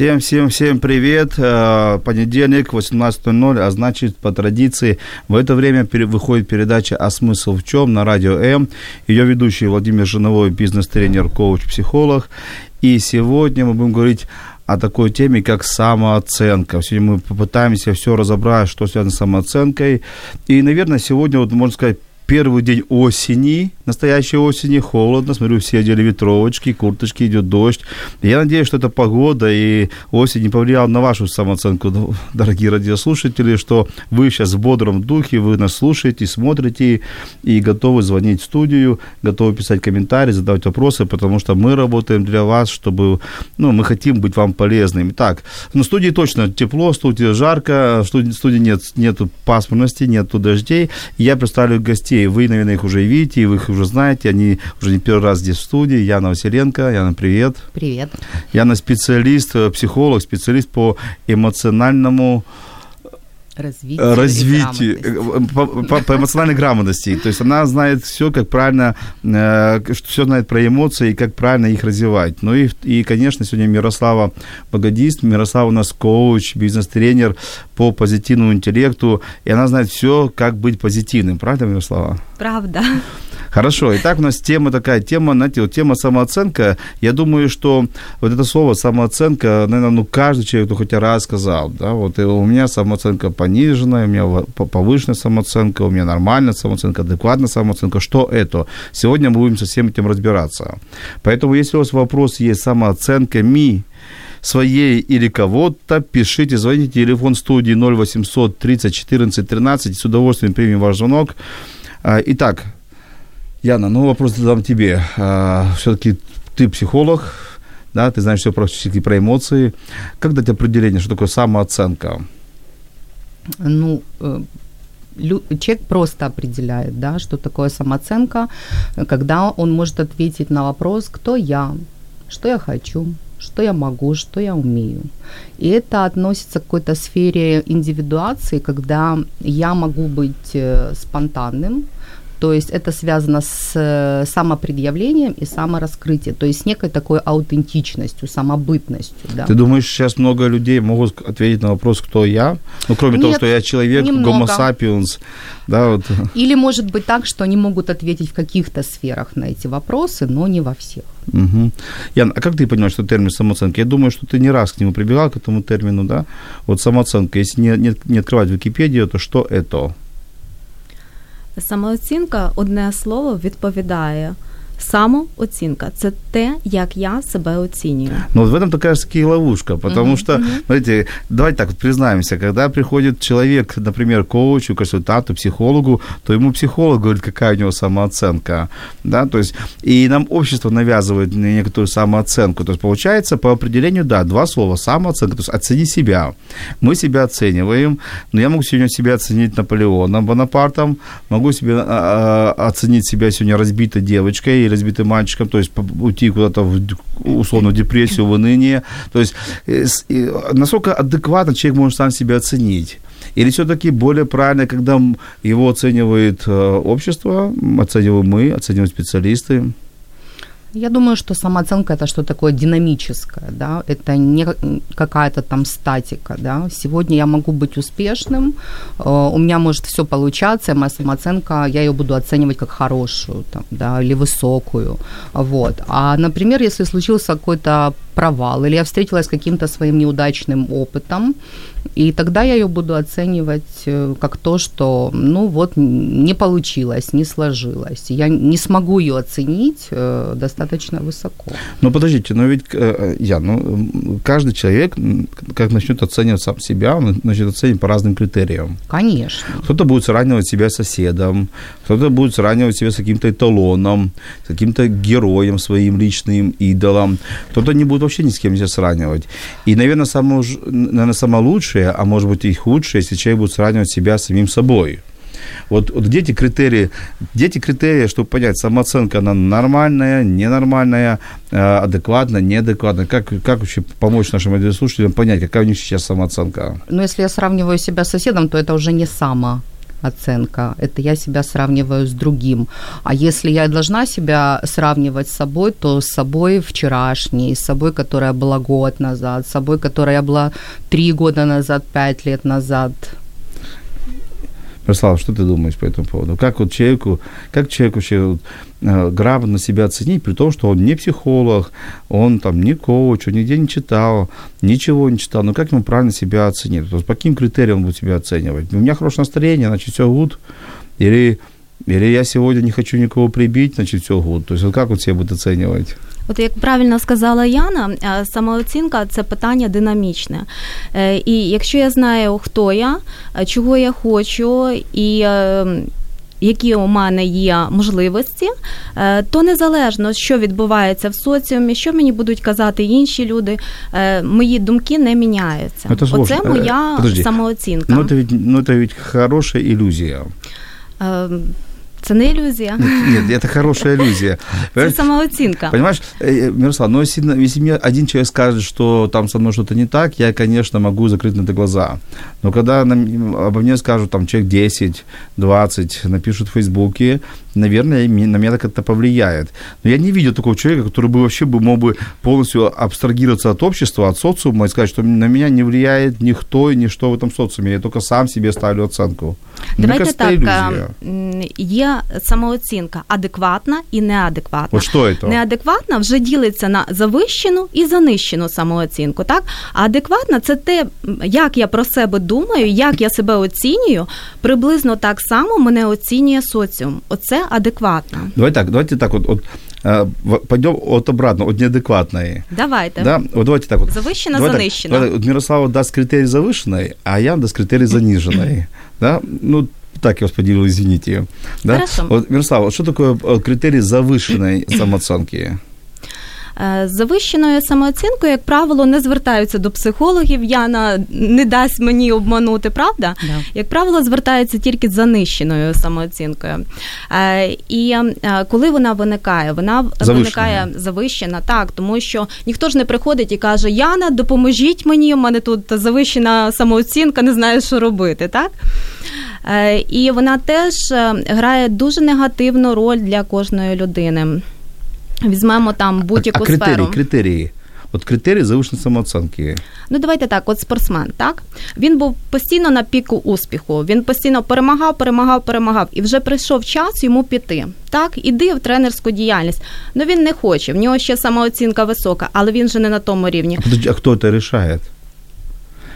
Всем, всем, всем привет. Э, Понедельник, 18.00, а значит, по традиции, в это время выходит передача «А смысл в чем?» на Радио М. Ее ведущий Владимир Жиновой, бизнес-тренер, коуч, психолог. И сегодня мы будем говорить о такой теме, как самооценка. Сегодня мы попытаемся все разобрать, что связано с самооценкой. И, наверное, сегодня, вот, можно сказать, первый день осени, настоящей осени, холодно, смотрю, все одели ветровочки, курточки, идет дождь. Я надеюсь, что эта погода и осень не повлияла на вашу самооценку, дорогие радиослушатели, что вы сейчас в бодром духе, вы нас слушаете, смотрите и готовы звонить в студию, готовы писать комментарии, задавать вопросы, потому что мы работаем для вас, чтобы, ну, мы хотим быть вам полезными. Так, ну, в студии точно тепло, в студии жарко, в студии нет, нету пасмурности, нету дождей. Я представлю гостей, вы, наверное, их уже видите, вы их уже знаете, они уже не первый раз здесь в студии. Яна Василенко, Яна, привет. Привет. Яна специалист, э, психолог, специалист по эмоциональному Развитие. э, грамотность. э, по, по- по эмоциональной грамотности. То есть она знает все, как правильно, все знает про эмоции и как правильно их развивать. Ну и, и, конечно, сегодня Мирослава Богодист. Мирослава у нас коуч, бизнес-тренер по позитивному интеллекту. И она знает все, как быть позитивным. Правильно, Мирослава? Правда. Хорошо, итак, у нас тема такая, тема, знаете, вот тема самооценка. Я думаю, что вот это слово самооценка, наверное, ну, каждый человек, кто хоть раз сказал, да, вот и у меня самооценка пониженная, у меня повышенная самооценка, у меня нормальная самооценка, адекватная самооценка. Что это? Сегодня мы будем со всем этим разбираться. Поэтому, если у вас вопрос есть самооценка ми, своей или кого-то, пишите, звоните, телефон студии 0800 30 14 13, с удовольствием примем ваш звонок. А, Итак, Яна, ну вопрос задам тебе. Все-таки ты психолог, да, ты знаешь все всё-таки про эмоции. Как дать определение, что такое самооценка? Ну, э, человек просто определяет, да, что такое самооценка, когда он может ответить на вопрос, кто я, что я хочу, что я могу, что я умею. И это относится к какой-то сфере индивидуации, когда я могу быть э, спонтанным, то есть это связано с э, самопредъявлением и самораскрытием, то есть с некой такой аутентичностью, самобытностью. Да. Ты думаешь, сейчас много людей могут ответить на вопрос, кто я? Ну, кроме того, Нет, что я человек, немного. гомо сапиенс, да, вот. Или может быть так, что они могут ответить в каких-то сферах на эти вопросы, но не во всех. Мгм. Ян, а как ты понимаешь, что термин самооценка? Я думаю, что ты не раз к нему прибегал, к этому термину, да? Вот самооценка, если не, не, не открывать Википедию, то что это? Самооцінка одне слово відповідає. Самооцінка. Це те, як я себе оцінюю. Ну, вот в этом такая таки ловушка, потому что, смотрите, давайте так вот признаемся, когда приходит человек, например, к коучу, консультанту, психологу, то ему психолог говорит, какая у него самооценка, да, то есть, и нам общество навязывает некоторую самооценку, то есть, получается, по определению, да, два слова, самооценка, то есть, оцени себя, мы себя оцениваем, но я могу сегодня себя оценить Наполеоном Бонапартом, могу себе а, а, оценить себя сегодня разбитой девочкой разбитым мальчиком, то есть уйти куда-то в, условно депрессию, в уныние. То есть э, насколько адекватно человек может сам себя оценить? Или все-таки более правильно, когда его оценивает э, общество, оцениваем мы, оценивают специалисты? Я думаю, что самооценка это что такое динамическое, да, это не как- какая-то там статика, да. Сегодня я могу быть успешным, э, у меня может все получаться, моя самооценка, я ее буду оценивать как хорошую, там, да, или высокую, вот. А, например, если случился какой-то провал, или я встретилась с каким-то своим неудачным опытом, и тогда я ее буду оценивать э, как то, что, ну вот, не получилось, не сложилось. Я не смогу ее оценить э, достаточно высоко. Ну, подождите, но ведь, э, я, ну, каждый человек, как начнет оценивать сам себя, он начнет оценивать по разным критериям. Конечно. Кто-то будет сравнивать себя с соседом, кто-то будет сравнивать себя с каким-то эталоном, с каким-то героем своим личным, идолом. Кто-то не будет вообще ни с кем себя сравнивать. И, наверное, самое, наверное, самое лучшее, а может быть и худшее, если человек будет сравнивать себя с самим собой. Вот, вот где критерии, где эти критерии, чтобы понять, самооценка, она нормальная, ненормальная, э, адекватная, неадекватная? Как, как вообще помочь нашим радиослушателям понять, какая у них сейчас самооценка? Ну, если я сравниваю себя с соседом, то это уже не само оценка. Это я себя сравниваю с другим. А если я должна себя сравнивать с собой, то с собой вчерашней, с собой, которая была год назад, с собой, которая была три года назад, пять лет назад. Ярослав, что ты думаешь по этому поводу? Как вот человеку, как человеку вообще вот, э, грамотно себя оценить, при том, что он не психолог, он там не коуч, он нигде не читал, ничего не читал, но как ему правильно себя оценить? То есть по каким критериям он будет себя оценивать? У меня хорошее настроение, значит, все гуд, или, или я сегодня не хочу никого прибить, значит, все гуд. То есть вот как вот себя будет оценивать? От як правильно сказала Яна, е, самооцінка це питання динамічне. Е, І якщо я знаю, хто я, е, чого я хочу і. Які у мене є можливості, то незалежно, що відбувається в соціумі, що мені будуть казати інші люди, мої думки не міняються. Это Оце моя Подожди. самооцінка. Ну, это ведь, ну, это ведь хорошая иллюзия. Це не ілюзія. Нет, это хорошая иллюзия. Це самооцінка. Понимаешь, э, Мирослав, но если, если мне один человек скажет, что там со мной что-то не так, я, конечно, могу закрыть на это глаза. Но когда нам, обо мне скажут там человек 10, 20, напишут в Фейсбуке, наверное, на меня так это повлияет. Но я не видел такого человека, который бы вообще бы мог бы полностью абстрагироваться от общества, от социума и сказать, что на меня не влияет никто и ничто в этом социуме. Я только сам себе ставлю оценку. Давайте кажется, так, є самооцінка адекватна і неадекватна. Вот що это? Неадекватна вже ділиться на завищену і занищену самооцінку. Так? А адекватна це те, як я про себе думаю, як я себе оцінюю, приблизно так само мене оцінює соціум. Оце адекватно. Давай так, давайте так, от, от пойдем от обратно, от неадекватной. Давайте. Да? Вот давайте так вот. Завышено, давай занищено. Так, вот Мирослава даст критерий завышенной, а я даст критерий заниженной. Да? Ну, так я вас поделил, извините. Да? Хорошо. Вот, Мирослава, что такое критерий завышенной самооценки? Е, з завищеною самооцінкою, як правило, не звертаються до психологів. Яна не дасть мені обманути, правда? Да. Як правило, звертаються тільки з занищеною самооцінкою. Е, і е, коли вона виникає, вона завищена. виникає завищена, так, тому що ніхто ж не приходить і каже: Яна, допоможіть мені, у мене тут завищена самооцінка, не знаю, що робити. так? І вона теж грає дуже негативну роль для кожної людини. Візьмемо там будь-яку а, а критерії, сферу. критерії. От критерії завищеної самооцінки. Ну, давайте так, от спортсмен, так? Він був постійно на піку успіху. Він постійно перемагав, перемагав, перемагав. І вже прийшов час йому піти. Так, іди в тренерську діяльність. Ну він не хоче. В нього ще самооцінка висока, але він же не на тому рівні. А, а хто це рішає?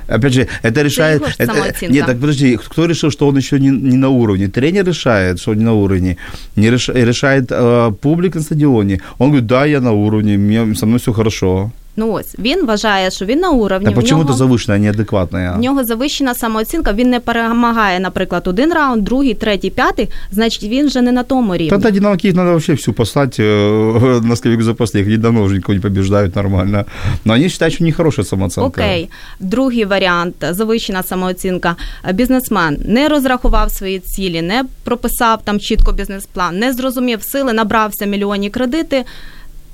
Опять же, это решает... Это, это, нет, так подожди, кто решил, что он еще не, не на уровне? Тренер решает, что он не на уровне. Не реш, решает э, публика на стадионе. Он говорит, да, я на уровне, мне, со мной все хорошо. Ну ось він вважає, що він на уровні. А чому це завищена, неадекватна? В нього завищена самооцінка. Він не перемагає, наприклад, один раунд, другий, третій, п'ятий. Значить, він вже не на тому рівні. Тогда динамики их надо вообще всю послать э, на скамейку запасных. Они давно уже никого не побеждают нормально. Но они считают, что у них хорошая самооценка. Окей. Другий варіант завищена самооцінка. Бізнесмен не розрахував свої цілі, не прописав там чітко бізнес-план, не зрозумів сили, набрався мільйонні кредити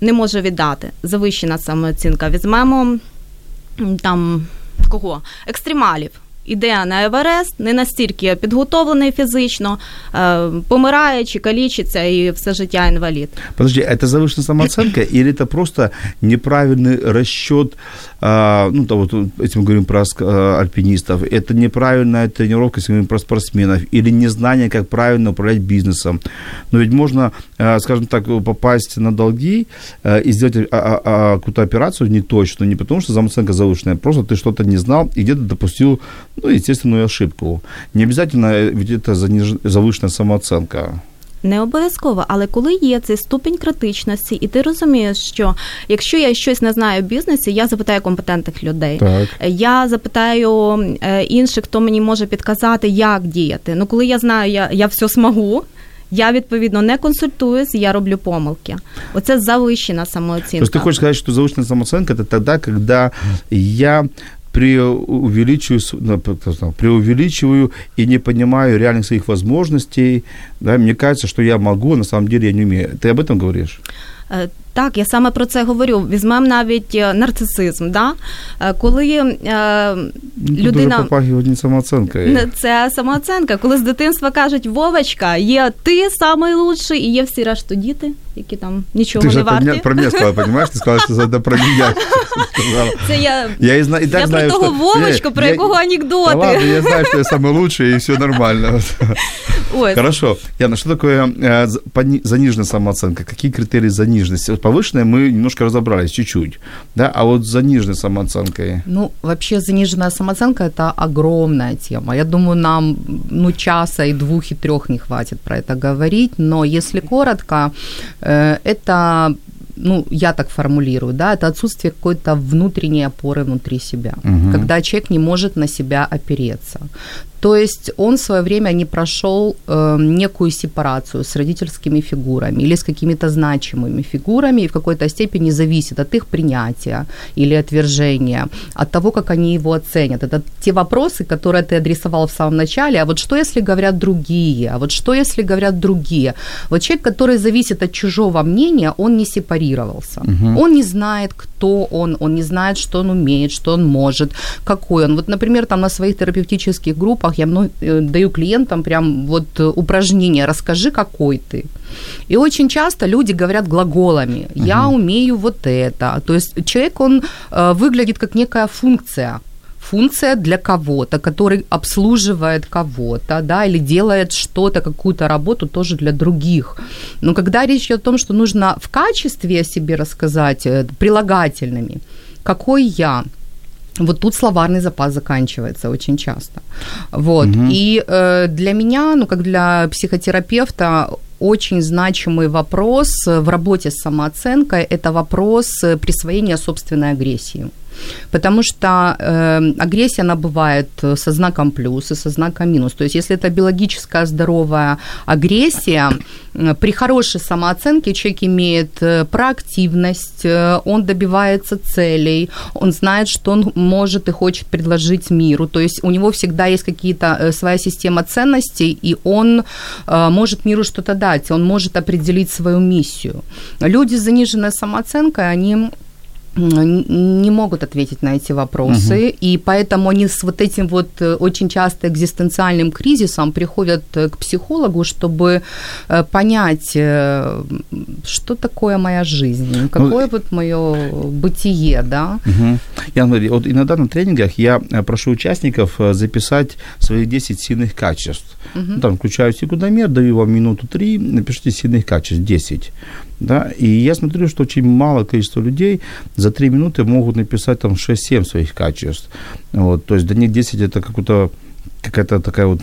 не може віддати. Завищена самооцінка. Візьмемо там кого? Екстремалів. іде на Еверест, не настільки підготовлений фізично, е, помирає чи калічиться і все життя інвалід. Подожди, это завышенная самооценка или это просто неправильный расчет, а, ну, то вот этим мы говорим про ск- а, альпинистов, это неправильная тренировка, если мы говорим про спортсменов, или незнание, как правильно управлять бизнесом. Но ведь можно, а, скажем так, попасть на долги а, и сделать а, а, а, какую-то операцию не точно, не потому что самооценка завышенная, просто ты что-то не знал и где-то допустил, ну, естественную ошибку. Не обязательно, э, ведь это заниж... завышенная самооценка. Не обов'язково, але коли є цей ступінь критичності, і ти розумієш, що якщо я щось не знаю в бізнесі, я запитаю компетентних людей. Так. Я запитаю е, інших, хто мені може підказати, як діяти. Ну, коли я знаю, я, я все змогу. Я відповідно не консультуюсь, я роблю помилки. Оце завищена То самооцінка. есть ты хочешь сказать, что завышенная самооценка это тогда, когда я преувеличиваю, с- ну, как сказал, преувеличиваю и не понимаю реальных своих возможностей. Да, мне кажется, что я могу, а на самом деле я не умею. Ты об этом говоришь? Е, Так, я саме про це говорю. Візьмемо навіть е, нарцисизм. Да? Е, Коли е, Ну, тут уже людина попахивает не самооценкой. Не, Це самооценка. Коли з дитинства кажуть, Вовочка, є ти самий лучший, і є всі решту діти, які там нічого Ты не же про варті. меня, про меня сказала, понимаешь? Ты сказала, что это про меня. сказала. Це я, Я и, зна- и так я знаю, про того что... Вовочку, Не, про я- якого Да анекдоти. ладно, я знаю, что я самый лучший, и все нормально. Ось. Хорошо. Яна, что такое э, за- пони- заниженная самооценка? Какие критерии заниженности? Вот повышенная мы немножко разобрались, чуть-чуть. Да? А вот с заниженной самооценкой? Ну, вообще заниженная самооценка – это огромная тема. Я думаю, нам ну, часа и двух, и трех не хватит про это говорить, но если коротко, э, это ну, я так формулирую, да, это отсутствие какой-то внутренней опоры внутри себя, Мгм. когда человек не может на себя опереться. То есть он в свое время не прошел э, некую сепарацию с родительскими фигурами или с какими-то значимыми фигурами и в какой-то степени зависит от их принятия или отвержения, от того, как они его оценят. Это те вопросы, которые ты адресовал в самом начале. А вот что, если говорят другие? А вот что, если говорят другие? Вот человек, который зависит от чужого мнения, он не сепарировался. Он не знает, кто он, он не знает, что он умеет, что он может, какой он. Вот, например, там на своих терапевтических группах я мно- э, даю клиентам прям вот э, упражнение «Расскажи, какой ты». И очень часто люди говорят глаголами «я умею вот это». То есть человек, он э, выглядит как некая функция, функция для кого-то, который обслуживает кого-то, да, или делает что-то, какую-то работу тоже для других. Но когда речь идет о том, что нужно в качестве о себе рассказать прилагательными, какой я, вот тут словарный запас заканчивается очень часто. Вот. И э, для меня, ну, как для психотерапевта, очень значимый вопрос в работе с самооценкой – это вопрос э, присвоения собственной агрессии. Потому что э, агрессия, она бывает э, со знаком плюс и со знаком минус. То есть, если это биологическая здоровая агрессия, э, при хорошей самооценке человек имеет э, проактивность, он добивается целей, он знает, что он может и хочет предложить миру. То есть, у него всегда есть какие-то своя система ценностей, и он может миру что-то дать, он может определить свою миссию. Люди с заниженной самооценкой, они не могут ответить на эти вопросы, и поэтому они с вот этим вот э, очень часто экзистенциальным кризисом приходят э, к психологу, чтобы э, понять, что такое моя жизнь, какое вот мое бытие, да. Мгм. Я вот иногда на тренингах я прошу участников записать свои 10 сильных качеств. Ну, там включаю секундомер, даю вам минуту три, напишите сильных качеств 10. Да? И я смотрю, что очень мало количество людей за 3 минуты могут написать там 6-7 своих качеств. Вот, то есть для них 10 это какая-то такая вот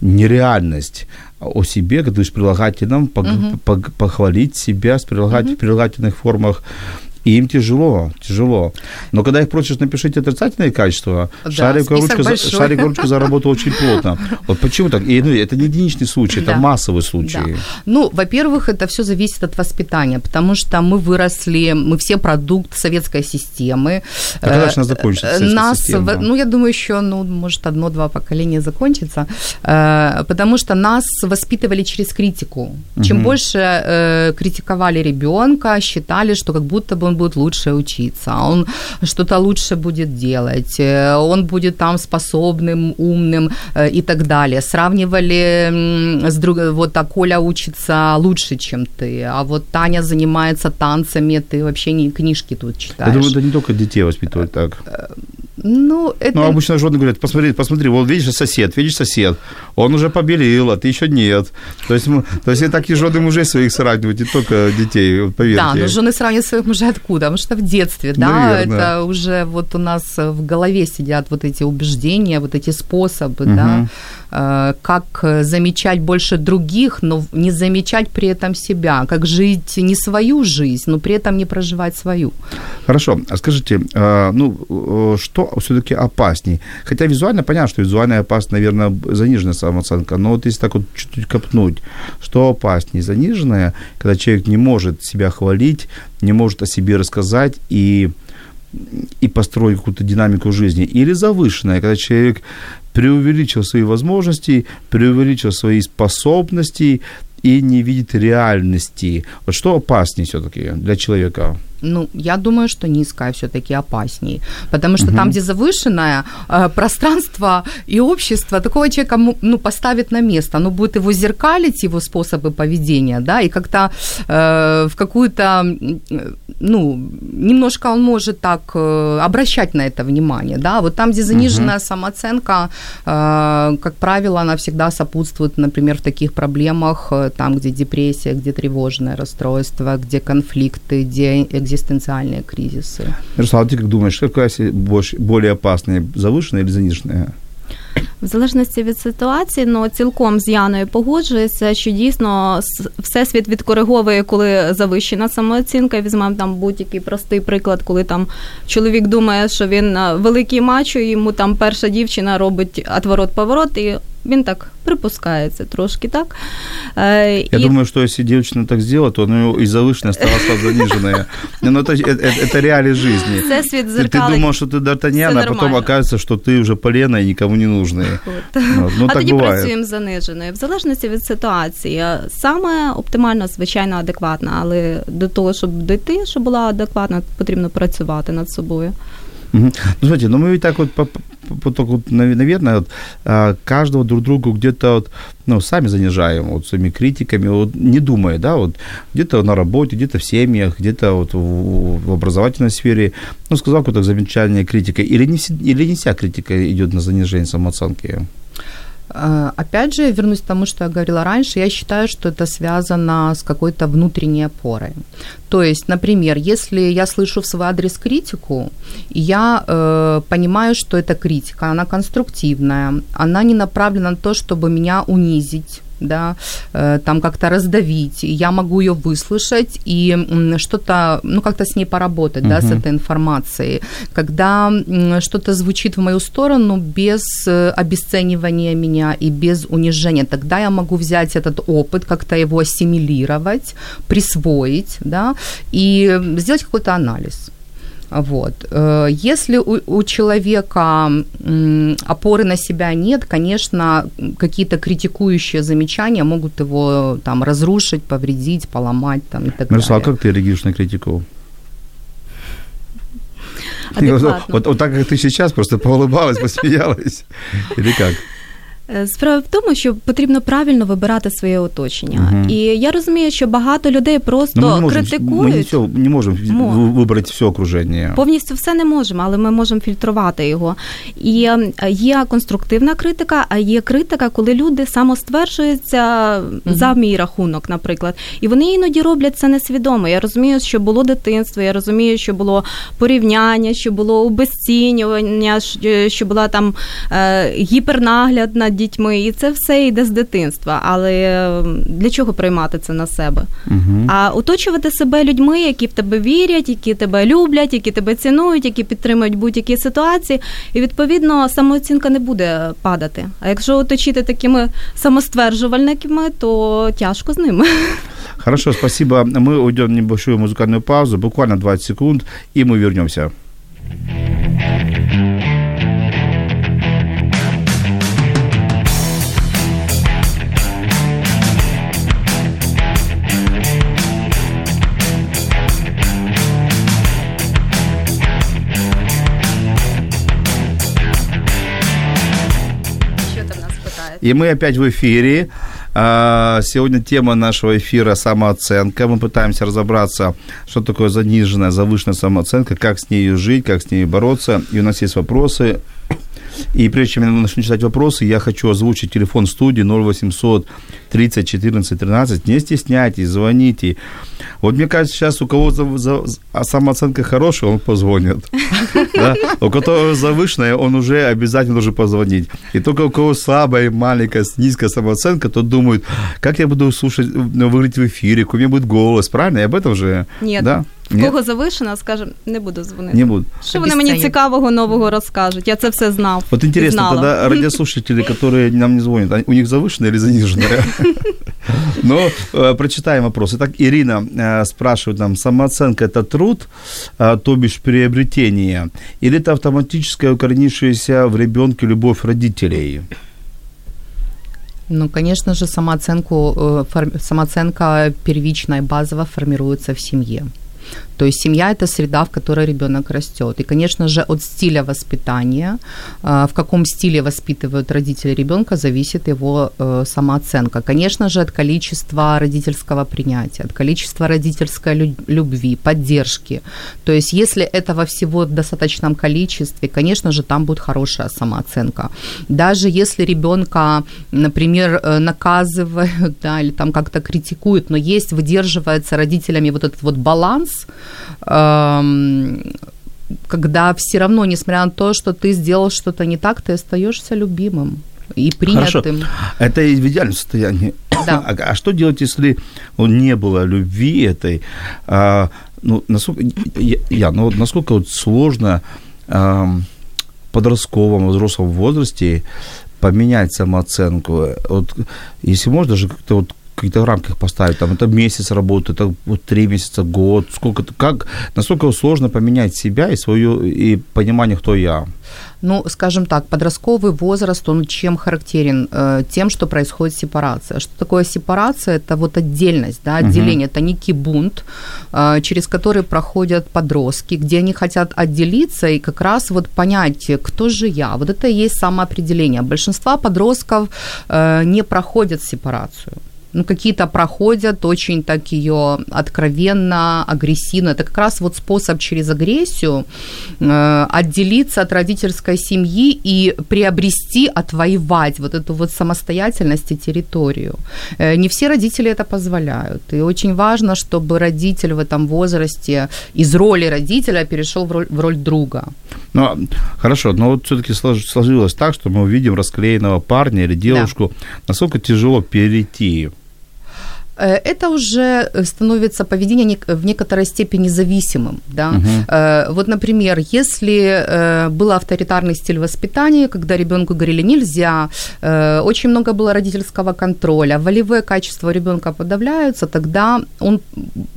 нереальность о себе, когда с прилагательным, пог- пог- похвалить себя с прилагать- в прилагательных формах. И им тяжело, тяжело. Но когда их просишь напишите отрицательные качества, Да, список ручка, большой. ручка заработала очень плотно. Вот почему так? И, ну, это не единичный случай, это Да. массовый случай. Да. Ну, во-первых, это все зависит от воспитания, потому что мы выросли, мы все продукт советской системы. А когда же Э, она закончится, э, Нас, система? ну, я думаю, еще, ну, может, одно-два поколения закончится, э, потому что нас воспитывали через критику. Чем больше э, критиковали ребенка, считали, что как будто бы он он будет лучше учиться, он что-то лучше будет делать, э, он будет там способным, умным э, и так далее. Сравнивали с друг... вот так Коля учится лучше, чем ты, а вот Таня занимается танцами, ты вообще не книжки тут читаешь. Я думаю, это не только детей воспитывать так. Ну, это... Ну, обычно жены говорят, посмотри, посмотри, вот видишь сосед, видишь сосед, он уже побелел, а ты еще нет. То есть, то есть так и жены мужей своих сравнивают, не только детей, поверьте. Да, но жены сравнивают своих мужей откуда? Потому что в детстве, да, Наверное. это уже вот у нас в голове сидят вот эти убеждения, вот эти способы, угу. да, как замечать больше других, но не замечать при этом себя, как жить не свою жизнь, но при этом не проживать свою. Хорошо, а скажите, э, ну, э, что все-таки опасней? Хотя визуально понятно, что визуально опасно, наверное, заниженная самооценка, но вот если так вот чуть-чуть копнуть, что опаснее? Заниженная, когда человек не может себя хвалить, не может о себе рассказать и и построить какую-то динамику жизни, или завышенная, когда человек преувеличил свои возможности, преувеличил свои способности и не видит реальности. Вот что опаснее все-таки для человека? Ну, я думаю, что низкая все-таки опаснее. Потому что угу. там, где завышенное э, пространство и общество, такого человека ну, поставит на место. Оно будет его зеркалить, его способы поведения, да, и как-то э, в какую-то, ну, немножко он может так э, обращать на это внимание, да. Вот там, где заниженная угу. самооценка, э, как правило, она всегда сопутствует, например, в таких проблемах, э, там, где депрессия, где тревожное расстройство, где конфликты, где экзистенциальные кризисы. Ярослав, ты как думаешь, какая более опасная, завышенная или заниженная? В залежності від ситуації, ну цілком з Яною погоджується, що дійсно всесвіт відкориговує, коли завищена самооцінка. Візьмемо там будь-який простий приклад, коли там чоловік думає, що він великий мачо, йому там перша дівчина робить отворот-поворот, і він так припускається трошки, так? Я и... думаю, что если девочка так сделала, то ну, и завышенная стала сразу заниженная. Но ну, это, это, это реалии жизни. Це світ ты, ты думал, что ты Д'Артаньян, а потом оказывается, что ты уже полена и никому не нужный. Ну, а так тоді буває. працюємо заниженою. В залежності від ситуації. Саме оптимально, звичайно, адекватна, але до того, щоб дойти, щоб була адекватна, потрібно працювати над собою. Угу. Ну, смотрите, ну мы ведь так вот, вот, наверное, вот, а, каждого друг другу где-то вот, ну, сами занижаем вот своими критиками, вот, не думая, да, вот где-то на работе, где-то в семьях, где-то вот в, в образовательной сфере, ну, сказал какое-то замечание критика, или не, или не вся критика идет на занижение самооценки? Э, опять же, вернусь к тому, что я говорила раньше, я считаю, что это связано с какой-то внутренней опорой. То есть, например, если я слышу в свой адрес критику, я э, понимаю, что эта критика, она конструктивная, она не направлена на то, чтобы меня унизить, да, э, там как-то раздавить, я могу ее выслушать и что-то, ну, как-то с ней поработать, uh-huh. да, с этой информацией. Когда что-то звучит в мою сторону без э, обесценивания меня и без унижения, тогда я могу взять этот опыт, как-то его ассимилировать, присвоить, да, и сделать какой-то анализ. Вот. Э, если у, у человека опоры на себя нет, конечно, какие-то критикующие замечания могут его там разрушить, повредить, поломать там, и так Мирослав, далее. как ты реагируешь на критику? Адекватно. Вот, вот так, как ты сейчас, просто поулыбалась, посмеялась? Или как? Е, справа в тому, що потрібно правильно вибирати своє оточення. Угу. І я розумію, що багато людей просто ну, ми не можемо, критикують. Ми не, все, не можемо Мож. вибрати все окруження. Повністю все не можемо, але ми можемо фільтрувати його. І е, є конструктивна критика, а є критика, коли люди самостверджуються угу. за мій рахунок, наприклад. І вони іноді роблять це несвідомо. Я розумію, що було дитинство, я розумію, що було порівняння, що було обезцінювання, що була там е, гіпернагляд на дітьми, і це все йде з дитинства. Але для чого приймати це на себе? Угу. А оточувати себе людьми, які в тебе вірять, які тебе люблять, які тебе цінують, які підтримують будь-які ситуації, і відповідно самооцінка не буде падати. А якщо оточити такими самостверджувальниками, то тяжко з ними. Хорошо, спасибо. Мы уйдем в небольшую музыкальную паузу, буквально 20 секунд, и мы вернемся. И мы опять в эфире. А, сегодня тема нашего эфира самооценка. Мы пытаемся разобраться, что такое заниженная, завышенная самооценка, как с ней жить, как с ней бороться. И у нас есть вопросы. И прежде чем я начну читать вопросы, я хочу озвучить телефон студии 0800 30 14 13. Не стесняйтесь, звоните. Вот мне кажется, сейчас у кого за, за, а самооценка хорошая, он позвонит. Да? У кого завышенная, он уже обязательно должен позвонить. И только у кого слабая, маленькая, низкая самооценка, тот думает, как я буду слушать, выглядеть в эфире, какой у меня будет голос, правильно? И об этом же. Нет. Да? В кого завишена, скажем, не буду дзвонити. Не буду. Що вони мені цікавого нового розкажуть? Я це все знав. Вот интересно, знала. тогда радиослушатели, которые нам не звонят, они- у них завышенная или заниженная? Но э, прочитаем вопрос. Итак, Ирина э, спрашивает нам, самооценка – это труд, а, то бишь приобретение, или это автоматическая укоренившаяся в ребенке любовь родителей? Ну, конечно же, самооценку, э, фор- самооценка первичная и базово формируется в семье. То есть семья – это среда, в которой ребенок растет. И, конечно же, от стиля воспитания, э, в каком стиле воспитывают родители ребенка, зависит его э, самооценка. Конечно же, от количества родительского принятия, от количества родительской лю- любви, поддержки. То есть если этого всего в достаточном количестве, конечно же, там будет хорошая самооценка. Даже если ребенка, например, э, наказывают, да, или там как-то критикуют, но есть, выдерживается родителями вот этот вот баланс, эм, когда все равно, несмотря на то, что ты сделал что-то не так, ты остаешься любимым и Хорошо. принятым. Это и в идеальном состоянии. Да. А, а что делать, если ну, не было любви этой? А, ну, насколько, я, я, ну, вот насколько вот сложно в подростковом, взрослом возрасте поменять самооценку? Вот, если можно даже как-то вот каких-то рамках поставить, там, это месяц работы, это вот три месяца, год, сколько, как, насколько сложно поменять себя и свое, и понимание, кто я? Ну, скажем так, подростковый возраст, он чем характерен? Э, Тем, что происходит сепарация. Что такое сепарация? Это вот отдельность, да, отделение. Это некий бунт, э, через который проходят подростки, где они хотят отделиться и как раз вот понять, кто же я. Вот это и есть самоопределение. Большинство подростков э, не проходят сепарацию ну, какие-то проходят очень так ее откровенно, агрессивно. Это как раз вот способ через агрессию э, отделиться от родительской семьи и приобрести, отвоевать вот эту вот самостоятельность и территорию. Э, не все родители это позволяют. И очень важно, чтобы родитель в этом возрасте из роли родителя перешел в роль, в роль друга. Ну, хорошо, но вот все-таки сложилось так, что мы увидим расклеенного парня или девушку. Насколько тяжело перейти это уже становится поведение в некоторой степени зависимым. Да? Э, Вот, например, если э, был авторитарный стиль воспитания, когда ребенку говорили нельзя, э, очень много было родительского контроля, волевые качества ребенка подавляются, тогда он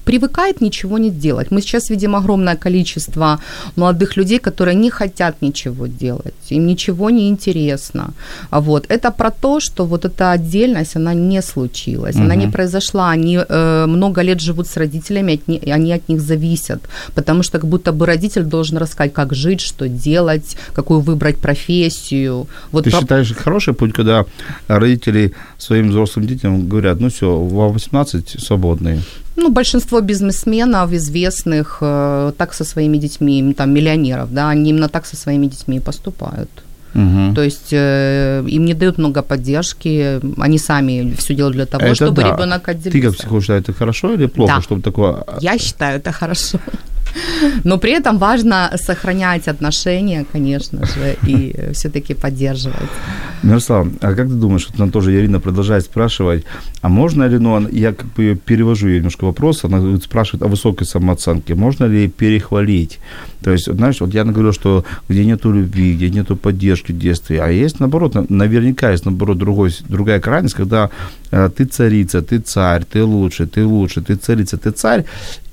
привыкает ничего не делать. Мы сейчас видим огромное количество молодых людей, которые не хотят ничего делать, им ничего не интересно. А Вот. Это про то, что вот эта отдельность, она не случилась, она не произошла. Они э, много лет живут с родителями, от ни- они от них зависят, потому что как будто бы родитель должен рассказать, как жить, что делать, какую выбрать профессию. Вот Ты про- считаешь хороший путь, когда родители своим взрослым детям говорят, ну все, вам 18 свободные? Ну, большинство бизнесменов известных э, так со своими детьми, там, миллионеров, да, они именно так со своими детьми и поступают. Угу. То есть э, им не дают много поддержки, они сами все делают для того, Это чтобы да. ребенок Ты отделился. как психолог считаешь, это хорошо или плохо, Да. чтобы такое... Я считаю, это хорошо. Но при этом важно сохранять отношения, конечно же, и все-таки поддерживать. Мирослав, а как ты думаешь, вот нам тоже Ирина продолжает спрашивать, а можно ли, ну, я как бы перевожу ей немножко вопрос, она спрашивает о высокой самооценке, можно ли перехвалить? То есть, знаешь, вот я говорю, что где нету любви, где нету поддержки в детстве, а есть, наоборот, на- наверняка есть, наоборот, другой, другая крайность, когда э, ты царица, ты царь, ты лучше, ты лучше, ты царица, ты царь,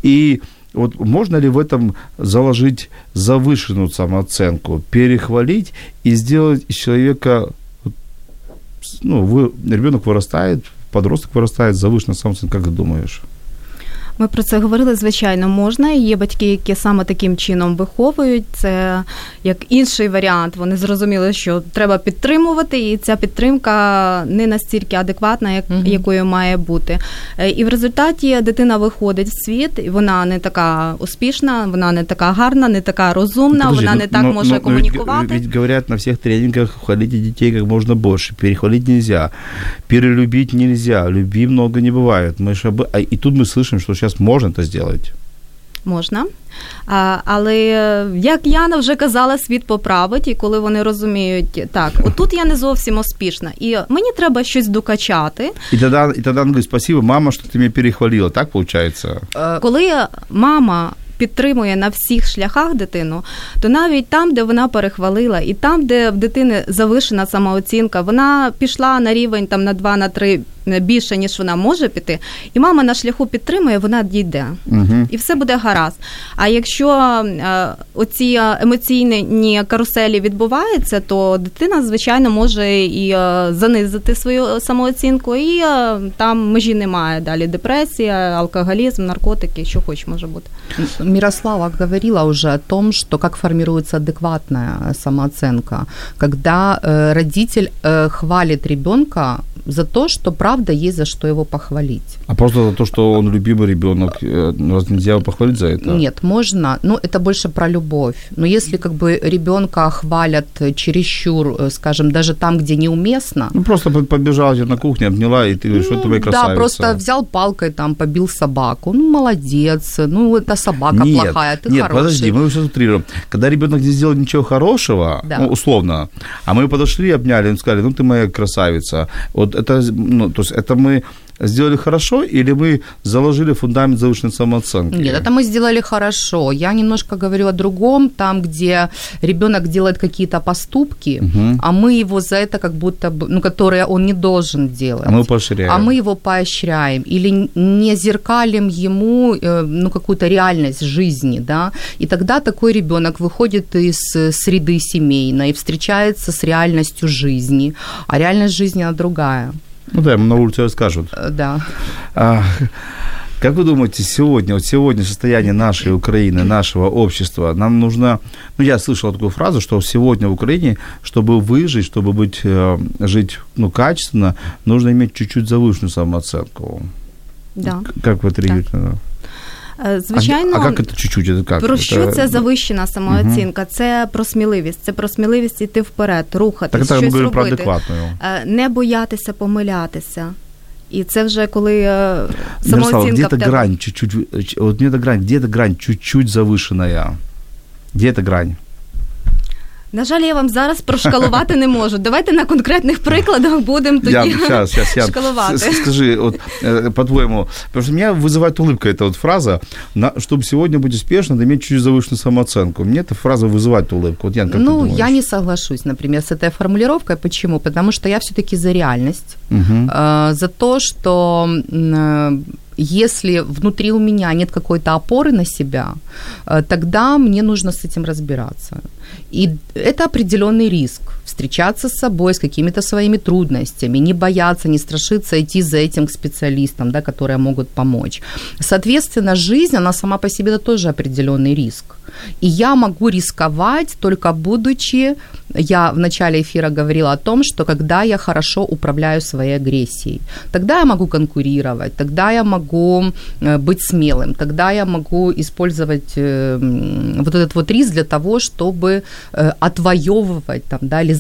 и вот можно ли в этом заложить завышенную самооценку, перехвалить и сделать из человека ну, вы, ребенок вырастает, подросток вырастает, завышенная самооценка, как ты думаешь? Ми про це говорили, звичайно, можна. Є батьки, які саме таким чином виховують. Це як інший варіант. Вони зрозуміли, що треба підтримувати, і ця підтримка не настільки адекватна, як Мгм. якою має бути. Е, І в результаті дитина виходить в світ, і вона не така успішна, вона не така гарна, не така розумна, Подожди, вона ну, не так но- може но- но комунікувати. Ведь, ведь говорят на всех тренингах, хвалите детей как можно больше. Перехвалить нельзя. Перелюбить нельзя. Любви много не бывает. Мы ж об- а, И тут мы слышим, что сейчас можно это сделать. Можна. А, але е, як Яна вже казала, світ поправить, і коли вони розуміють, так, отут я не зовсім успішна, і мені треба щось докачати. И тогда, и тогда он говорит, спасибо, мама, что ты меня перехвалила. Так получается? Э, Коли мама підтримує на всіх шляхах дитину, то навіть там, де вона перехвалила, і там, де в дитини завишена самооцінка, вона пішла на рівень там на 2 на 3 більше, ніж вона може піти, і мама на шляху підтримує, вона дійде. Мгм. І все буде гаразд. А якщо е, оці емоційні каруселі відбуваються, то дитина, звичайно, може і е, занизити свою самооцінку, і е, там межі немає. Далі депресія, алкоголізм, наркотики, що хоч може бути. Мирослава говорила уже о том, что как формируется адекватная самооценка, когда э, родитель э, хвалит ребенка за то, что правда есть за что его похвалить. А просто за то, что он любимый ребенок, э, раз нельзя его похвалить за это? Нет, можно, но это больше про любовь. Но если как бы ребенка хвалят чересчур, э, скажем, даже там, где неуместно, Ну, просто по- побежала тебе на кухне, обняла, и ты говоришь, что ты моя красавица. Ну, Да, просто взял палкой, там, побил собаку. Ну, молодец. Ну, это собака нет, плохая, ты нет, хороший. подожди, мы сейчас утрируем. Когда ребенок не сделал ничего хорошего, Да. ну, условно, а мы подошли, обняли, и сказали, ну, ты моя красавица. Вот это, ну, то есть это мы сделали хорошо или мы заложили фундамент завышенной самооценки? Нет, это мы сделали хорошо. Я немножко говорю о другом, там, где ребенок делает какие-то поступки, Мгм. а мы его за это как будто бы, ну, которые он не должен делать. А мы поощряем. А мы его поощряем или не зеркалим ему э, ну, какую-то реальность жизни, да, и тогда такой ребенок выходит из э, среды семейной, встречается с реальностью жизни, а реальность жизни она другая, Ну да, ему на улице расскажут. Э, да. А, как вы думаете, сегодня, вот сегодня состояние нашей Украины, нашего общества, нам нужно, ну я слышал такую фразу, что сегодня в Украине, чтобы выжить, чтобы быть, э, жить ну, качественно, нужно иметь чуть-чуть завышенную самооценку. Да. Как вы это реагируете? Е, Звичайно, А, а как это чуть-чуть? Это как? про Это- що це завищена самооцінка? Це про сміливість, це про сміливість йти вперед, Так рухатись, это мы щось говорим про робити, адекватную. Е, не боятися помилятися. І це вже коли е, Мирослава, самооцінка где-то в тебе. грань чуть-чуть, вы- ч- вот где-то грань, где-то грань чуть-чуть завышенная. Где эта грань? На жаль, я вам зараз прошкалувати не можу. Давайте на конкретних прикладах будемо тоді Ян, сейчас, сейчас, Ян, шкалувати. скажи, вот, по-твоему, потому что меня вызывает улыбка эта вот фраза, на, чтобы сегодня быть успешным, надо иметь чуть завышенную самооценку. Мне эта фраза вызывает улыбку. Вот, Ян, как ты ну, думаешь? я не соглашусь, например, с этой формулировкой. Почему? Потому что я все-таки за реальность, э, за то, что э, если внутри у меня нет какой-то опоры на себя, э, тогда мне нужно с этим разбираться. И это определенный риск встречаться с собой, с какими-то своими трудностями, не бояться, не страшиться идти за этим к специалистам, да, которые могут помочь. Соответственно, жизнь, она сама по себе это тоже определенный риск. И я могу рисковать только будучи, я в начале эфира говорила о том, что когда я хорошо управляю своей агрессией, тогда я могу конкурировать, тогда я могу э, быть смелым, тогда я могу использовать э, вот этот вот риск для того, чтобы э, отвоевывать, там, да, или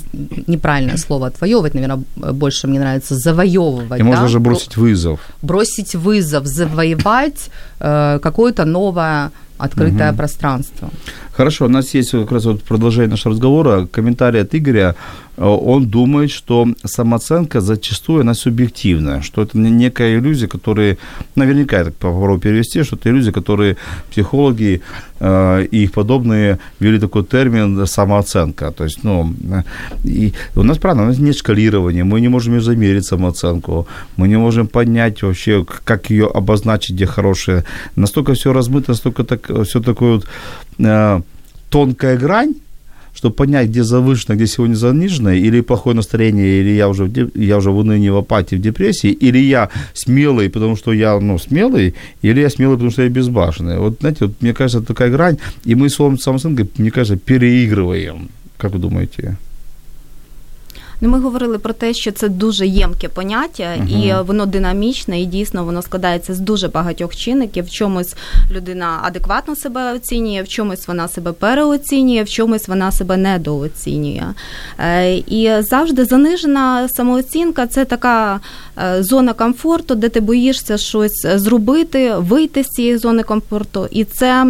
неправильное слово отвоевывать, наверное, больше мне нравится завоевывать. И можно да, же бросить вызов. бросить вызов, завоевать какое-то новое открытое пространство. Хорошо, у нас есть как раз вот продолжение нашего разговора, комментарий от Игоря. Э, Он думает, что самооценка зачастую она субъективная, что это не- некая иллюзия, которая, наверняка я так попробую перевести, что это иллюзия, которые психологи э, и их подобные ввели такой термин самооценка. То есть, ну, э, и у нас, правда, у нас нет шкалирования, мы не можем ее замерить самооценку, мы не можем понять вообще, как ее обозначить, где хорошее. Настолько все размыто, настолько так, все такое вот тонкая грань, чтобы понять, где завышено, где сегодня занижено, или плохое настроение, или я уже, я уже в унынии, в апатии, в депрессии, или я смелый, потому что я ну, смелый, или я смелый, потому что я безбашенный. Вот, знаете, вот, мне кажется, такая грань, и мы с самооценкой, мне кажется, переигрываем. Как вы думаете? Ну, ми говорили про те, що це дуже ємке поняття, Мгм. і воно динамічне, і дійсно воно складається з дуже багатьох чинників. В чомусь людина адекватно себе оцінює, в чомусь вона себе переоцінює, в чомусь вона себе недооцінює. Е, І завжди занижена самооцінка це така е, зона комфорту, де ти боїшся щось зробити, вийти з цієї зони комфорту. І це,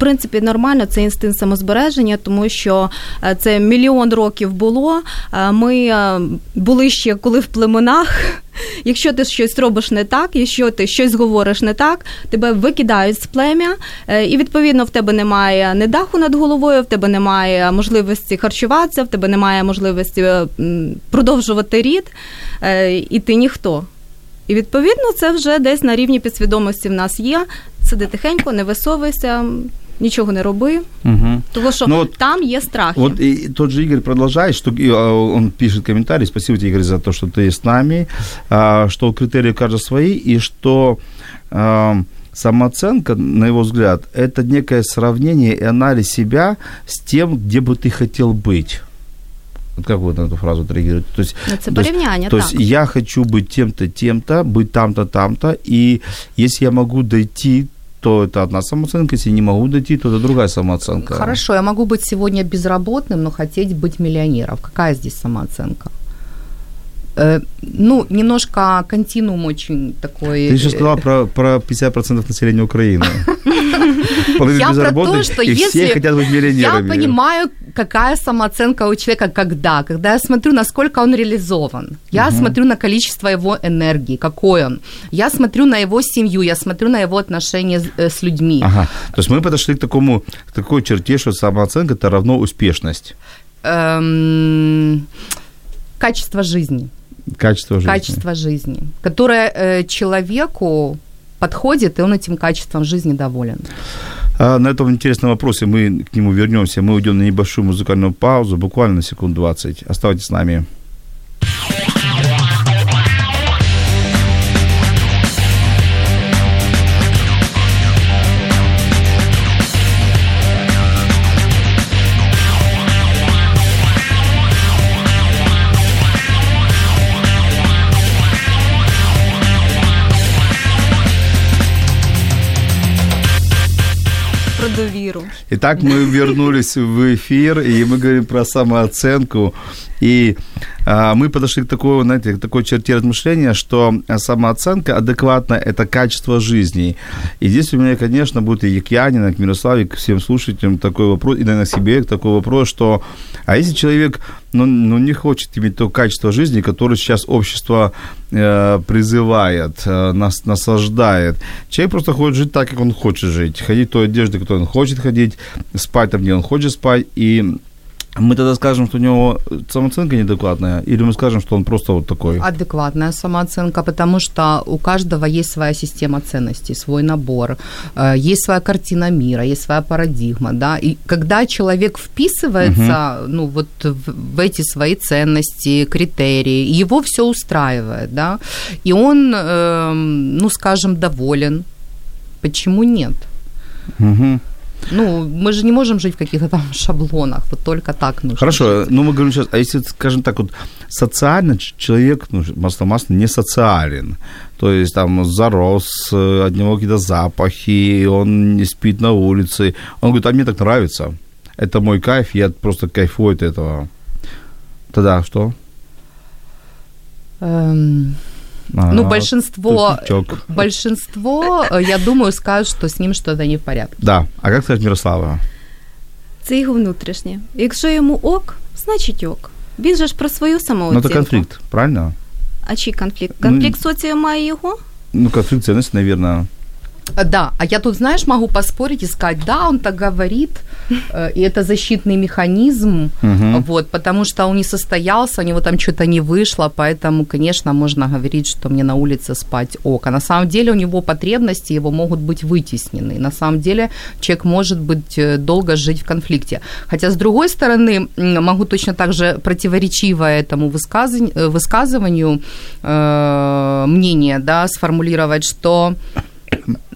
принципі, нормально, це інстинкт самозбереження, тому що е, це мільйон років було. Е, Ми е, були ще коли в племенах. Якщо ти щось робиш не так, якщо ти щось говориш не так, тебе викидають з плем'я, і відповідно в тебе немає ні даху над головою, в тебе немає можливості харчуватися, в тебе немає можливості продовжувати рід, і ти ніхто. І відповідно це вже десь на рівні підсвідомості в нас є. Сиди тихенько, не висовуйся, нічого не роби, Угу. тому що Ну, от- там є страхи. Вот и тот же Игорь продолжает, что и, а, он пишет комментарий, спасибо тебе, Игорь, за то, что ты с нами, а, что критерии каждого свои, и что а, самооценка, на его взгляд, это некое сравнение и анализ себя с тем, где бы ты хотел быть. Вот как вы на эту фразу отреагируете? То есть, Ну, це то есть- порівняння, то так. есть я хочу быть тем-то, тем-то, быть там-то, там-то, и если я могу дойти, то это одна самооценка, если не могу дойти, то это другая самооценка. Хорошо, я могу быть сегодня безработным, но хотеть быть миллионером. Какая здесь самооценка? Э, ну, немножко континуум очень такой. Ты сейчас э, сказала про, про 50% населения Украины. Я про то, что и все если хотят быть Я миллионерами. понимаю, какая самооценка у человека, когда. Когда я смотрю, насколько он реализован. Я смотрю на количество его энергии, какой он. Я смотрю на его семью, я смотрю на его отношения с, э, с людьми. Ага. То есть мы подошли к такому, к такой черте, что самооценка это равно успешность, Эм, качество жизни. качество жизни. Качество жизни, которое э, человеку подходит, и он этим качеством жизни доволен. А на этом интересном вопросе мы к нему вернемся. Мы уйдем на небольшую музыкальную паузу, буквально секунд 20. Оставайтесь с нами. Итак, мы вернулись в эфир, и мы говорим про самооценку. И а, мы подошли к такой, знаете, к такой черте размышления, что самооценка адекватная – это качество жизни. И здесь у меня, конечно, будет и к Янине, к Мирославе, к всем слушателям такой вопрос, и, наверное, себе такой вопрос, что а если человек ну, ну, не хочет иметь то качество жизни, которое сейчас общество э, призывает, э, нас, насаждает. Человек просто хочет жить так, как он хочет жить, ходить той одежде, которой он хочет ходить, спать там, где он хочет спать, и мы тогда скажем, что у него самооценка неадекватная, или мы скажем, что он просто вот такой. Адекватная самооценка, потому что у каждого есть своя система ценностей, свой набор, э, есть своя картина мира, есть своя парадигма, да, и когда человек вписывается, ну, вот в, в эти свои ценности, критерии, его все устраивает, да, и он, эм, ну, скажем, доволен, почему нет? Мгм. Ну, мы же не можем жить в каких-то там шаблонах, вот только так нужно. Хорошо, жить. ну мы говорим сейчас, а если, скажем так, вот социально человек, ну, масло-масло, не социален, то есть там зарос, э, от него какие-то запахи, он не спит на улице, он говорит, а мне так нравится, это мой кайф, я просто кайфую от этого. Тогда что? Эм, Ну, большинство, тупичок. большинство, э, я думаю, скажут, что с ним что-то не в порядке. Да, а как сказать Мирослава? Це його внутрішнє. Якщо йому ок, значить ок. Він же ж про свою Ну, самооцінку. это конфликт, правильно? А чий конфлікт? Ну, Конфлікт соціуму і його? Ну, конфликт ценностей, наверное. Да, а я тут, знаешь, могу поспорить и сказать, да, он так говорит, э, и это защитный механизм, Мгм. вот, потому что он не состоялся, у него там что-то не вышло, поэтому, конечно, можно говорить, что мне на улице спать ок. А на самом деле у него потребности его могут быть вытеснены. На самом деле человек может быть э, долго жить в конфликте. Хотя, с другой стороны, могу точно так же противоречиво этому высказыванию, э, высказыванию э, мнение, да, сформулировать, что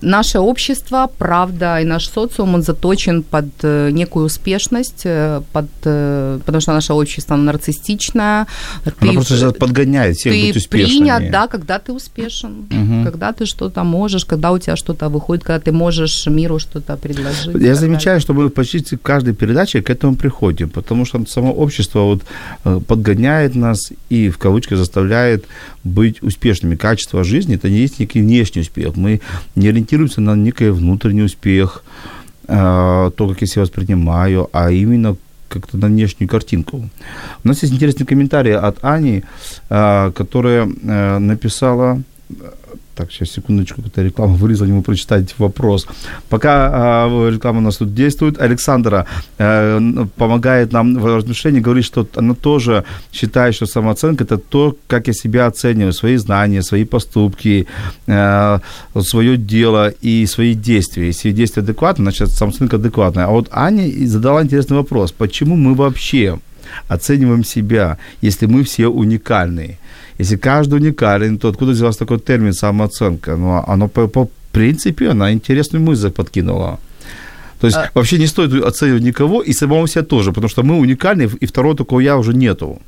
наше общество, правда, и наш социум, он заточен под э, некую успешность, э, под, э, потому что наше общество оно нарциссичное. Она Ты- просто подгоняет всех быть ты успешными. принят, да, когда ты успешен, Мгм. когда ты что-то можешь, когда у тебя что-то выходит, когда ты можешь миру что-то предложить. Я замечаю, что мы почти в каждой передаче к этому приходим, потому что само общество вот подгоняет нас и в кавычках заставляет быть успешными. Качество жизни – это не есть некий внешний успех. Мы не ориентируемся на некий внутренний успех, э, то, как я себя воспринимаю, а именно как-то на внешнюю картинку. У нас есть интересный комментарий от Ани, э, которая э, написала так, сейчас, секундочку, какая-то реклама вырезала, не могу прочитать вопрос. Пока а, реклама у нас тут действует, Александра э, помогает нам в размышлении, говорит, что она тоже считает, что самооценка – это то, как я себя оцениваю, свои знания, свои поступки, э, свое дело и свои действия. Если действия адекватны, значит, самооценка адекватная. А вот Аня задала интересный вопрос, почему мы вообще оцениваем себя, если мы все уникальные? Если каждый уникален, то откуда взялся такой термин самооценка? Ну, оно по, по принципе, она интересную мысль подкинула. То есть А- вообще не стоит оценивать никого и самого себя тоже, потому что мы уникальны, и второго такого я уже нету.